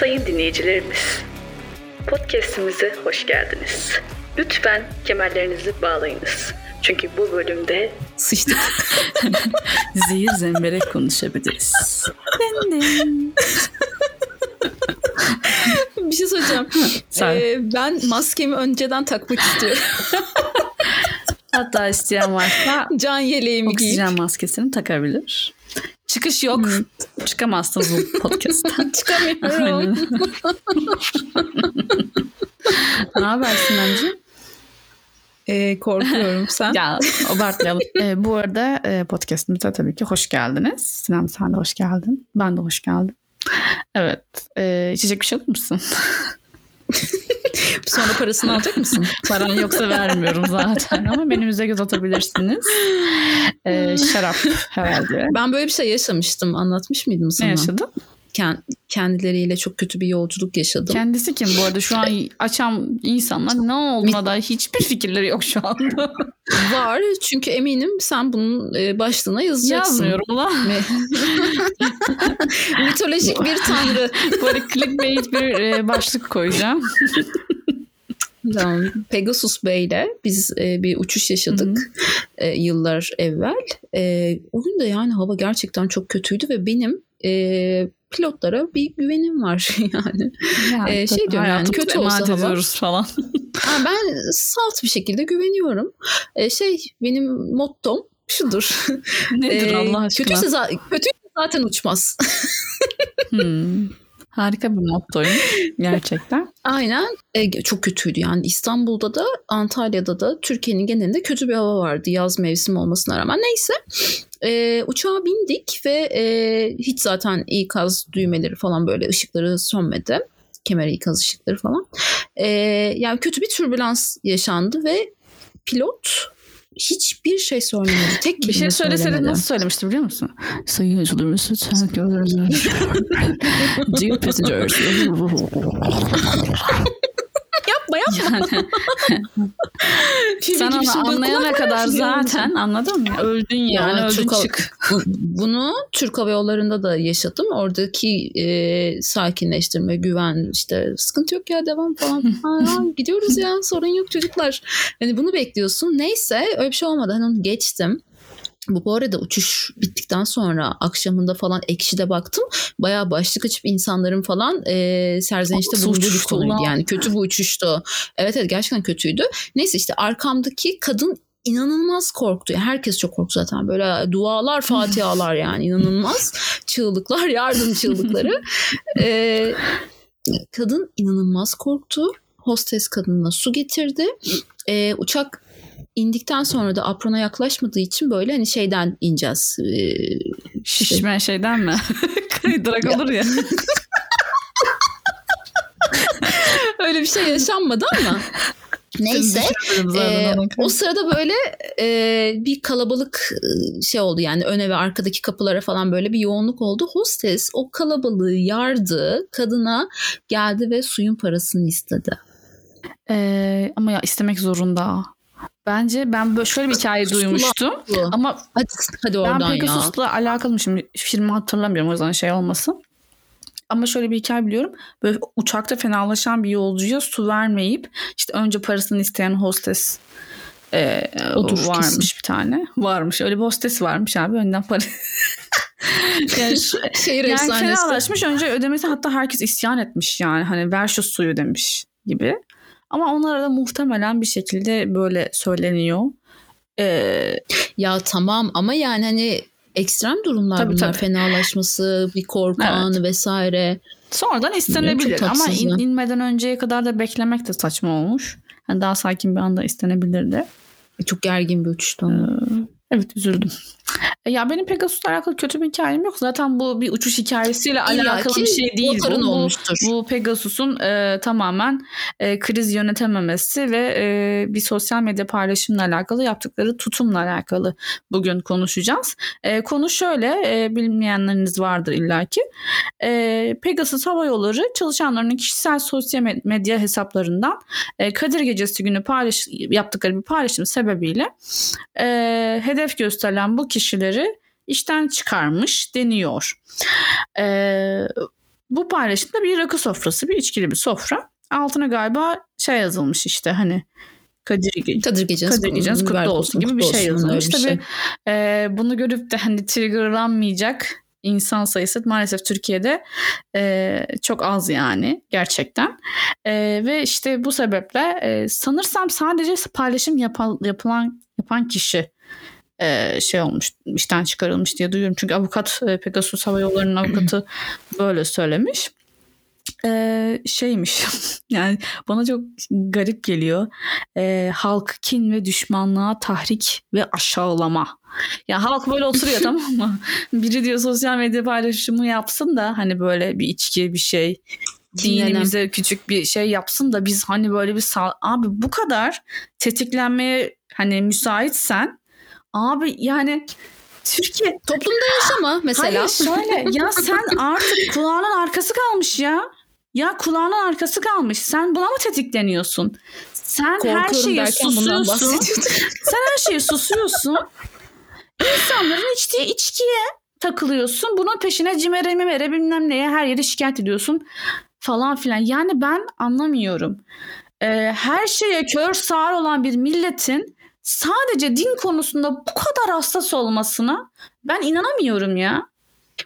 Sayın dinleyicilerimiz, podcast'imize hoş geldiniz. Lütfen kemerlerinizi bağlayınız. Çünkü bu bölümde Sıçtık. Zehir zemberek konuşabiliriz. Bir şey söyleyeceğim. Sen. Ee, ben maskemi önceden takmak istiyorum. Hatta isteyen varsa Can yeleğimi giyip. oksijen maskesini takabilir. Çıkış yok. Çıkamazsınız bu podcast'tan. Çıkamıyorum. Ne haber Sinemciğim? Ee, korkuyorum sen. Ya abartmayalım. Ee, bu arada e, podcastimize tabii ki hoş geldiniz. Sinem sen de hoş geldin. Ben de hoş geldim. Evet. E, içecek bir şey alır mısın? Sonra parasını alacak mısın? Paran yoksa vermiyorum zaten ama menümüze göz atabilirsiniz. E, şarap herhalde. Ben böyle bir şey yaşamıştım. Anlatmış mıydım sana? Ne yaşadın? Ken- kendileriyle çok kötü bir yolculuk yaşadım. Kendisi kim bu arada? Şu an açan insanlar ne olduğuna dair hiçbir fikirleri yok şu anda. Var çünkü eminim sen bunun e, başlığına yazacaksın. Yazmıyorum lan. Mitolojik bir tanrı. Böyle clickbait bir e, başlık koyacağım. Tamam. Pegasus Bey'le biz e, bir uçuş yaşadık e, yıllar evvel. E, o gün de yani hava gerçekten çok kötüydü ve benim e, pilotlara bir güvenim var yani. Ee, şey diyorum yani, kötü olsa hava. falan. Ha, ben salt bir şekilde güveniyorum. E, şey benim mottom şudur. Nedir E, Allah aşkına? Kötüyse, za- kötüyse zaten uçmaz. Hmm. Harika bir mottoymuş gerçekten. Aynen. E, çok kötüydü yani İstanbul'da da Antalya'da da Türkiye'nin genelinde kötü bir hava vardı yaz mevsimi olmasına rağmen. Neyse e, uçağa bindik ve e, hiç zaten ikaz düğmeleri falan böyle ışıkları sönmedi. Kemer ikaz ışıkları falan. E, yani kötü bir türbülans yaşandı ve pilot hiçbir şey söylemedi. Tek Bir şey söyleseydi nasıl söylemişti biliyor musun? Sayın yolcularımız lütfen gözlerinizi Dear passengers. Yapma yapma. Yani sen onu anlayana kadar zaten anladın mı? Öldün yani Ya, öldün Türk çık. Bu- Bunu Türk Hava Yolları'nda da yaşadım. Oradaki e, sakinleştirme, güven işte sıkıntı yok ya devam falan. Ha, ha, gidiyoruz ya sorun yok çocuklar. Hani bunu bekliyorsun. Neyse öyle bir şey olmadı. Hani onu geçtim. Bu, bu arada uçuş bittikten sonra akşamında falan ekşide baktım. Bayağı başlık açıp insanların falan e, serzenişte bulunduğu bir konuydu. Yani kötü bu uçuştu. Evet evet gerçekten kötüydü. Neyse işte arkamdaki kadın inanılmaz korktu. Herkes çok korktu zaten. Böyle dualar, fatihalar yani inanılmaz. Çığlıklar, yardım çığlıkları. Ee, kadın inanılmaz korktu. Hostes kadınına su getirdi. Ee, uçak indikten sonra da aprona yaklaşmadığı için böyle hani şeyden ineceğiz. Ee, Şişme şeyden mi? Kaydırak olur ya. öyle bir şey yaşanmadı ama. Neyse. Ona o sırada böyle e, bir kalabalık e, şey oldu yani öne ve arkadaki kapılara falan böyle bir yoğunluk oldu. Hostes o kalabalığı yardı, kadına geldi ve suyun parasını istedi. Ee, ama ya istemek zorunda. Bence ben böyle şöyle bir hikaye duymuştum. Bu. Ama Hadi, hadi ben oradan ya. Pegasus'la alakalı şimdi filmi hatırlamıyorum o yüzden şey olmasın. Ama şöyle bir hikaye biliyorum. Böyle uçakta fenalaşan bir yolcuya su vermeyip işte önce parasını isteyen hostes e, Odur varmış kesin. bir tane. Varmış. Öyle bir hostes varmış abi. Önden para. yani, Şehir yani efsanesi. fenalaşmış. Önce ödemesi hatta herkes isyan etmiş yani. Hani ver şu suyu demiş gibi. Ama onlara da muhtemelen bir şekilde böyle söyleniyor. Ee, Ya tamam ama yani hani ekstrem durumlar Tabii, bunlar. tabii. Fenalaşması, bir korku Evet. anı vesaire. sonradan istenebilir ama in- inmeden önceye kadar da beklemek de saçma olmuş. Yani daha sakin bir anda istenebilirdi. Çok gergin bir uçuştu ama. Evet üzüldüm. Ya benim Pegasus'la alakalı kötü bir hikayem yok. Zaten bu bir uçuş hikayesiyle İlla alakalı bir şey değil. Bu, olmuştur. bu Pegasus'un e, tamamen e, kriz yönetememesi ve e, bir sosyal medya paylaşımla alakalı yaptıkları tutumla alakalı bugün konuşacağız. E, konu şöyle e, bilmeyenleriniz vardır illaki. E, Pegasus Hava Yolları çalışanlarının kişisel sosyal med- medya hesaplarından e, Kadir Gecesi günü paylaş yaptıkları bir paylaşım sebebiyle e, hedef gösterilen bu kişileri işten çıkarmış deniyor. E, bu paylaşımda bir rakı sofrası, bir içkili bir sofra. Altına galiba şey yazılmış işte hani Kadir, Kadir Geceniz, Kadir Geceniz kutlu olsun gibi bir şey yazılmış. bir Tabii şey. e, bunu görüp de hani triggerlanmayacak insan sayısı maalesef Türkiye'de e, çok az yani gerçekten. E, ve işte bu sebeple e, sanırsam sadece paylaşım yapan, yapılan yapan kişi e, şey olmuş işten çıkarılmış diye duyuyorum. Çünkü avukat e, Pegasus Hava Yolları'nın avukatı böyle söylemiş. Ee, şeymiş yani bana çok garip geliyor ee, halk kin ve düşmanlığa tahrik ve aşağılama ya halk böyle oturuyor tamam mı biri diyor sosyal medya paylaşımı yapsın da hani böyle bir içki bir şey dinimize küçük bir şey yapsın da biz hani böyle bir sağ... abi bu kadar tetiklenmeye hani müsaitsen abi yani Türkiye toplumda yaşama mesela. Hayır şöyle ya sen artık kulağının arkası kalmış ya. Ya kulağının arkası kalmış. Sen buna mı tetikleniyorsun? Sen her şeye susuyorsun. sen her şeye susuyorsun. İnsanların içtiği içkiye takılıyorsun. Bunun peşine cimere mimere bilmem neye her yere şikayet ediyorsun falan filan. Yani ben anlamıyorum. Ee, her şeye kör sağır olan bir milletin sadece din konusunda bu kadar hassas olmasına ben inanamıyorum ya.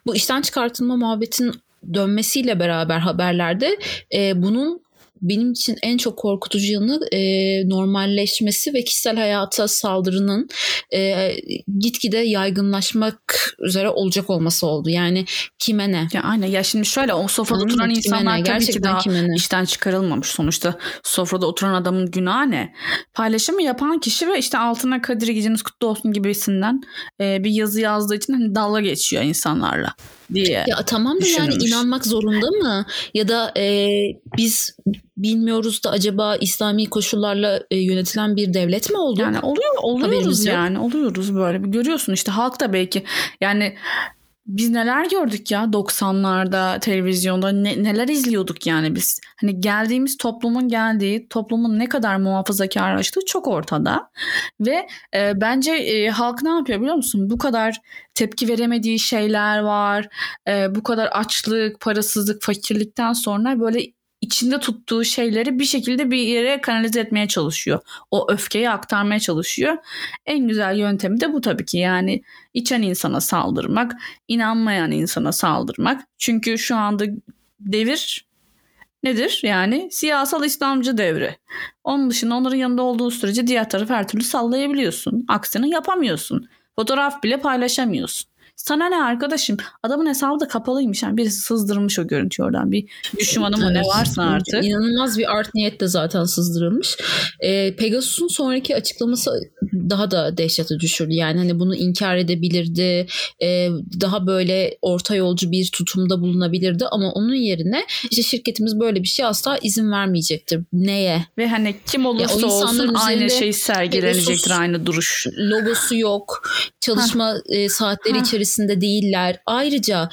Bu işten çıkartılma muhabbetin dönmesiyle beraber haberlerde e, bunun benim için en çok korkutucu yanı e, normalleşmesi ve kişisel hayata saldırının e, gitgide yaygınlaşmak üzere olacak olması oldu. Yani kime ne? Ya aynen ya şimdi şöyle o sofrada Anladın oturan insanlar ne? tabii Gerçekten ki daha işten çıkarılmamış sonuçta. Sofrada oturan adamın günahı ne? Paylaşımı yapan kişi ve işte altına Kadir geceniz kutlu olsun gibisinden e, bir yazı yazdığı için hani dalga geçiyor insanlarla diye. Ya tamam da yani inanmak zorunda mı? Ya da e, biz bilmiyoruz da acaba İslami koşullarla e, yönetilen bir devlet mi oldu? Yani oluyor oluyoruz yani oluyoruz böyle. Görüyorsun işte halk da belki yani biz neler gördük ya 90'larda televizyonda ne, neler izliyorduk yani biz. Hani geldiğimiz toplumun geldiği, toplumun ne kadar muhafazakarlaştığı çok ortada. Ve e, bence e, halk ne yapıyor biliyor musun? Bu kadar tepki veremediği şeyler var. E, bu kadar açlık, parasızlık, fakirlikten sonra böyle içinde tuttuğu şeyleri bir şekilde bir yere kanalize etmeye çalışıyor. O öfkeyi aktarmaya çalışıyor. En güzel yöntemi de bu tabii ki yani içen insana saldırmak, inanmayan insana saldırmak. Çünkü şu anda devir nedir? Yani siyasal İslamcı devri. Onun dışında onların yanında olduğu sürece diğer tarafı her türlü sallayabiliyorsun. Aksini yapamıyorsun. Fotoğraf bile paylaşamıyorsun. Sana ne arkadaşım? Adamın hesabı da kapalıymış. Yani birisi sızdırmış o görüntüyü oradan. Bir düşmanı mı ne varsa artık. İnanılmaz bir art niyet de zaten sızdırılmış. Ee, Pegasus'un sonraki açıklaması daha da dehşete düşürdü. Yani hani bunu inkar edebilirdi. E, daha böyle orta yolcu bir tutumda bulunabilirdi ama onun yerine işte şirketimiz böyle bir şey asla izin vermeyecektir. Neye? Ve hani kim olursa ya olsun aynı şey sergilenecektir aynı duruş. Logosu yok. Çalışma e, saatleri içerisinde değiller. Ayrıca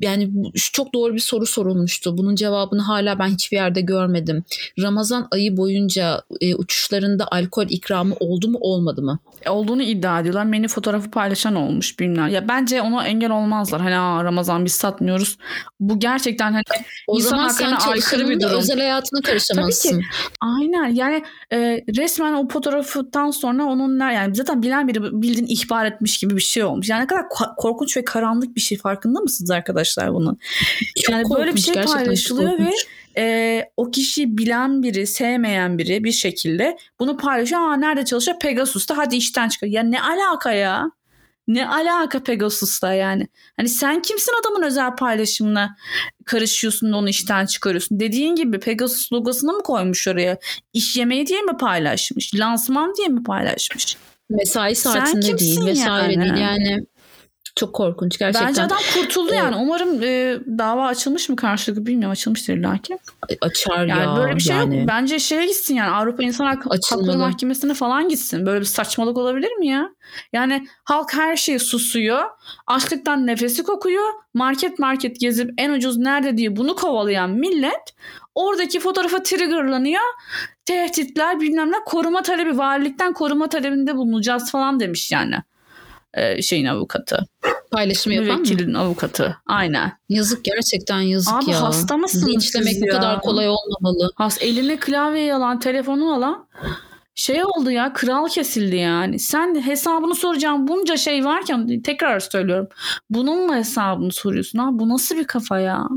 yani çok doğru bir soru sorulmuştu. Bunun cevabını hala ben hiçbir yerde görmedim. Ramazan ayı boyunca e, uçuşlarında alkol ikramı oldu mu olmadı mı? Olduğunu iddia ediyorlar. Menü fotoğrafı paylaşan olmuş bilmem. Ya bence ona engel olmazlar. Hani Aa, Ramazan biz satmıyoruz. Bu gerçekten hani o insan zaman sen aykırı bir durum. özel hayatına karışamazsın. Tabii ki. Aynen. Yani e, resmen o fotoğraftan sonra onun yani zaten bilen biri bildiğin ihbar etmiş gibi bir şey olmuş. Yani ne kadar korkunç ve karanlık bir şey farkında mısınız arkadaşlar bunun? Çok yani korkunç, böyle bir şey paylaşılıyor ve e, o kişiyi bilen biri, sevmeyen biri bir şekilde bunu paylaşıyor. Aa nerede çalışıyor? Pegasus'ta hadi işten çıkıyor. Ya ne alaka ya? Ne alaka Pegasus'ta yani? Hani sen kimsin adamın özel paylaşımına karışıyorsun da onu işten çıkarıyorsun? Dediğin gibi Pegasus logosunu mu koymuş oraya? İş yemeği diye mi paylaşmış? Lansman diye mi paylaşmış? Mesai saatinde değil vesaire yani? değil yani çok korkunç gerçekten. Bence adam kurtuldu ee, yani. Umarım e, dava açılmış mı karşılıklı bilmiyorum. Açılmıştır illaki. Açar yani ya. Böyle bir şey yani. yok. Bence şeye gitsin yani. Avrupa İnsan Hakları Mahkemesi'ne falan gitsin. Böyle bir saçmalık olabilir mi ya? Yani halk her şeyi susuyor. Açlıktan nefesi kokuyor. Market market gezip en ucuz nerede diye bunu kovalayan millet oradaki fotoğrafa triggerlanıyor. Tehditler bilmem ne koruma talebi valilikten koruma talebinde bulunacağız falan demiş yani. E, şeyin avukatı. Paylaşım yapan mı? Müvekkilin avukatı. Aynen. Yazık gerçekten yazık Abi ya. hasta mısınız Linçlemek bu kadar kolay olmamalı. Has eline klavyeyi alan, telefonu alan şey oldu ya kral kesildi yani. Sen hesabını soracağım bunca şey varken tekrar söylüyorum. Bunun mu hesabını soruyorsun ha? Bu nasıl bir kafa ya?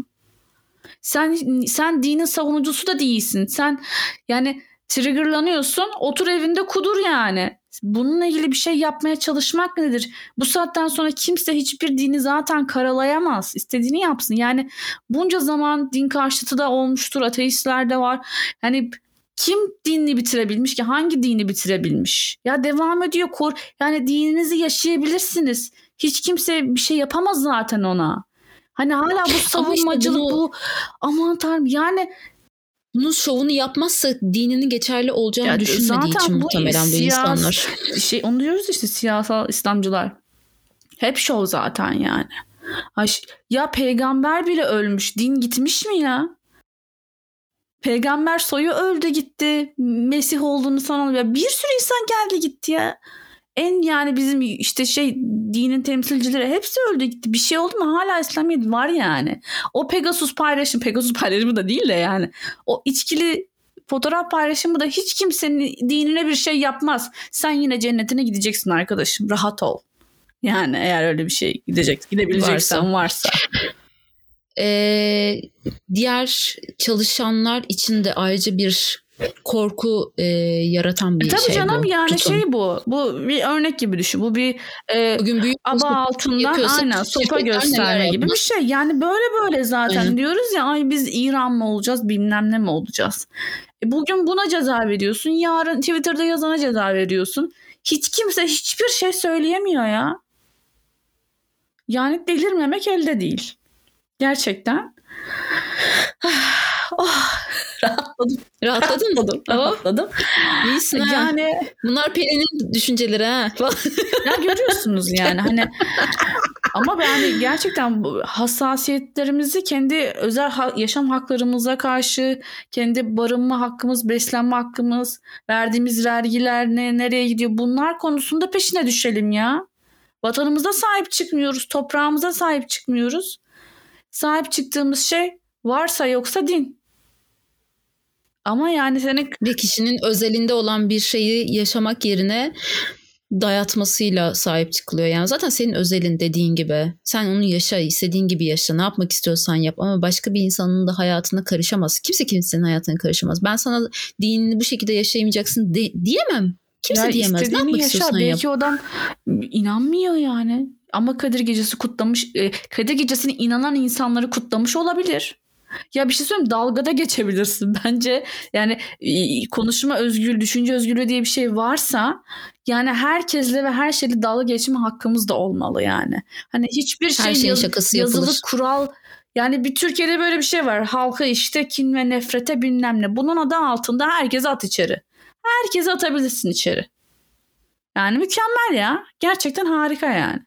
Sen sen dinin savunucusu da değilsin. Sen yani triggerlanıyorsun. Otur evinde kudur yani. Bununla ilgili bir şey yapmaya çalışmak nedir? Bu saatten sonra kimse hiçbir dini zaten karalayamaz. İstediğini yapsın. Yani bunca zaman din karşıtı da olmuştur. Ateistler de var. Hani kim dinini bitirebilmiş ki? Hangi dini bitirebilmiş? Ya devam ediyor. Kor yani dininizi yaşayabilirsiniz. Hiç kimse bir şey yapamaz zaten ona. Hani hala bu savunmacılık bu aman tanrım yani Bunun şovunu yapmazsa dininin geçerli olacağını Ya düşünmediği için bu muhtemelen bu insanlar. şey onu diyoruz işte siyasal İslamcılar. Hep şov zaten yani. Ay, ya peygamber bile ölmüş. Din gitmiş mi ya? Peygamber soyu öldü gitti. Mesih olduğunu ya bir sürü insan geldi gitti ya. En yani bizim işte şey dinin temsilcileri hepsi öldü gitti. Bir şey oldu mu hala İslamiyet var yani. O Pegasus paylaşım, Pegasus paylaşımı da değil de yani. O içkili fotoğraf paylaşımı da hiç kimsenin dinine bir şey yapmaz. Sen yine cennetine gideceksin arkadaşım. Rahat ol. Yani eğer öyle bir şey gidecek, gidebileceksen varsa. Ee, diğer çalışanlar için de ayrıca bir korku e, yaratan bir E tabii şey canım bu. yani tutum. şey bu. Bu bir örnek gibi düşün. Bu bir e, Bugün büyük aba altından aynen sopa gösterme gibi bir şey. Yani böyle böyle zaten Aynen. diyoruz ya ay biz İran mı olacağız bilmem ne mi olacağız. E, bugün buna ceza veriyorsun. Yarın Twitter'da yazana ceza veriyorsun. Hiç kimse hiçbir şey söyleyemiyor ya. Yani delirmemek elde değil. Gerçekten. oh, rahatladım. Rahatladın mı? Rahatladım. iyisin ha. Yani Bunlar Pelin'in düşünceleri ha. ya görüyorsunuz yani hani ama yani gerçekten hassasiyetlerimizi kendi özel ha- yaşam haklarımıza karşı kendi barınma hakkımız, beslenme hakkımız, verdiğimiz vergiler ne nereye gidiyor bunlar konusunda peşine düşelim ya. Vatanımıza sahip çıkmıyoruz, toprağımıza sahip çıkmıyoruz. Sahip çıktığımız şey varsa yoksa din. Ama yani senin bir kişinin özelinde olan bir şeyi yaşamak yerine dayatmasıyla sahip çıkılıyor. Yani zaten senin özelin dediğin gibi. Sen onu yaşa, istediğin gibi yaşa. Ne yapmak istiyorsan yap ama başka bir insanın da hayatına karışamaz. Kimse kimsenin hayatına karışamaz. Ben sana dinini bu şekilde yaşayamayacaksın de- diyemem. Kimse Ya diyemez. Ne yapmak yaşa. istiyorsan yap. Belki adam inanmıyor yani. Ama Kadir Gecesi kutlamış. e, Kadir Gecesi'ne inanan insanları kutlamış olabilir. Ya bir şey söyleyeyim dalgada geçebilirsin bence. Yani konuşma özgür, düşünce özgürlüğü diye bir şey varsa yani herkesle ve her şeyle dalga geçme hakkımız da olmalı yani. Hani hiçbir şey Her şeyin yaz- şakası yazılı yapılır. kural yani bir Türkiye'de böyle bir şey var. Halka işte kin ve nefrete bilmem ne. Bunun adı altında herkese at içeri. Herkese atabilirsin içeri. Yani mükemmel ya. Gerçekten harika yani.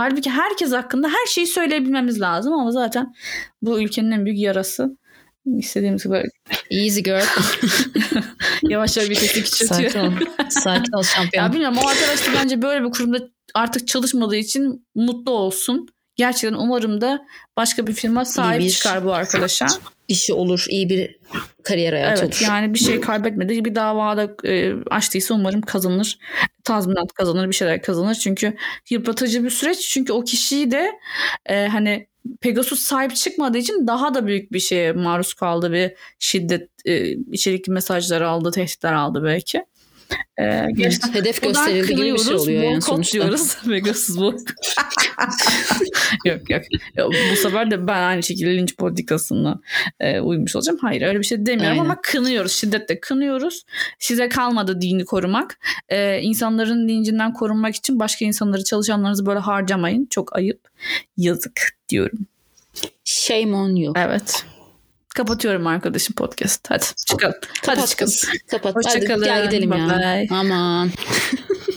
Halbuki herkes hakkında her şeyi söyleyebilmemiz lazım ama zaten bu ülkenin en büyük yarası. İstediğimiz gibi böyle Easy girl. yavaş yavaş vitesi küçültüyor. Sakin ol. Sakin ol şampiyon. Ya bilmiyorum o arkadaş da bence böyle bir kurumda artık çalışmadığı için mutlu olsun. Gerçekten umarım da başka bir firma sahip bir- çıkar bu arkadaşa. İşi olur. iyi bir kariyer hayatı Evet olur. yani bir şey kaybetmedi. Bir davada e, açtıysa umarım kazanır. Tazminat kazanır bir şeyler kazanır. Çünkü yıpratıcı bir süreç. Çünkü o kişiyi de e, hani Pegasus sahip çıkmadığı için daha da büyük bir şeye maruz kaldı. Bir şiddet e, içerikli mesajlar aldı, tehditler aldı belki. E, gerçekten Hedef gösterildi gibi bir şey oluyor yani sonuçta. diyoruz. Pegasus boykot. yok yok. Bu sefer de ben aynı şekilde linç politikasına e, uymuş olacağım. Hayır öyle bir şey demiyorum Aynen. ama kınıyoruz. Şiddetle kınıyoruz. Size kalmadı dini korumak. E, insanların lincinden korunmak için başka insanları çalışanlarınızı böyle harcamayın. Çok ayıp. Yazık diyorum. Shame on you. Evet. Kapatıyorum arkadaşım podcast. Hadi çıkalım. Hadi çıkalım. Kapat. Hoşça Hadi gel gidelim Bye ya. bye. Aman.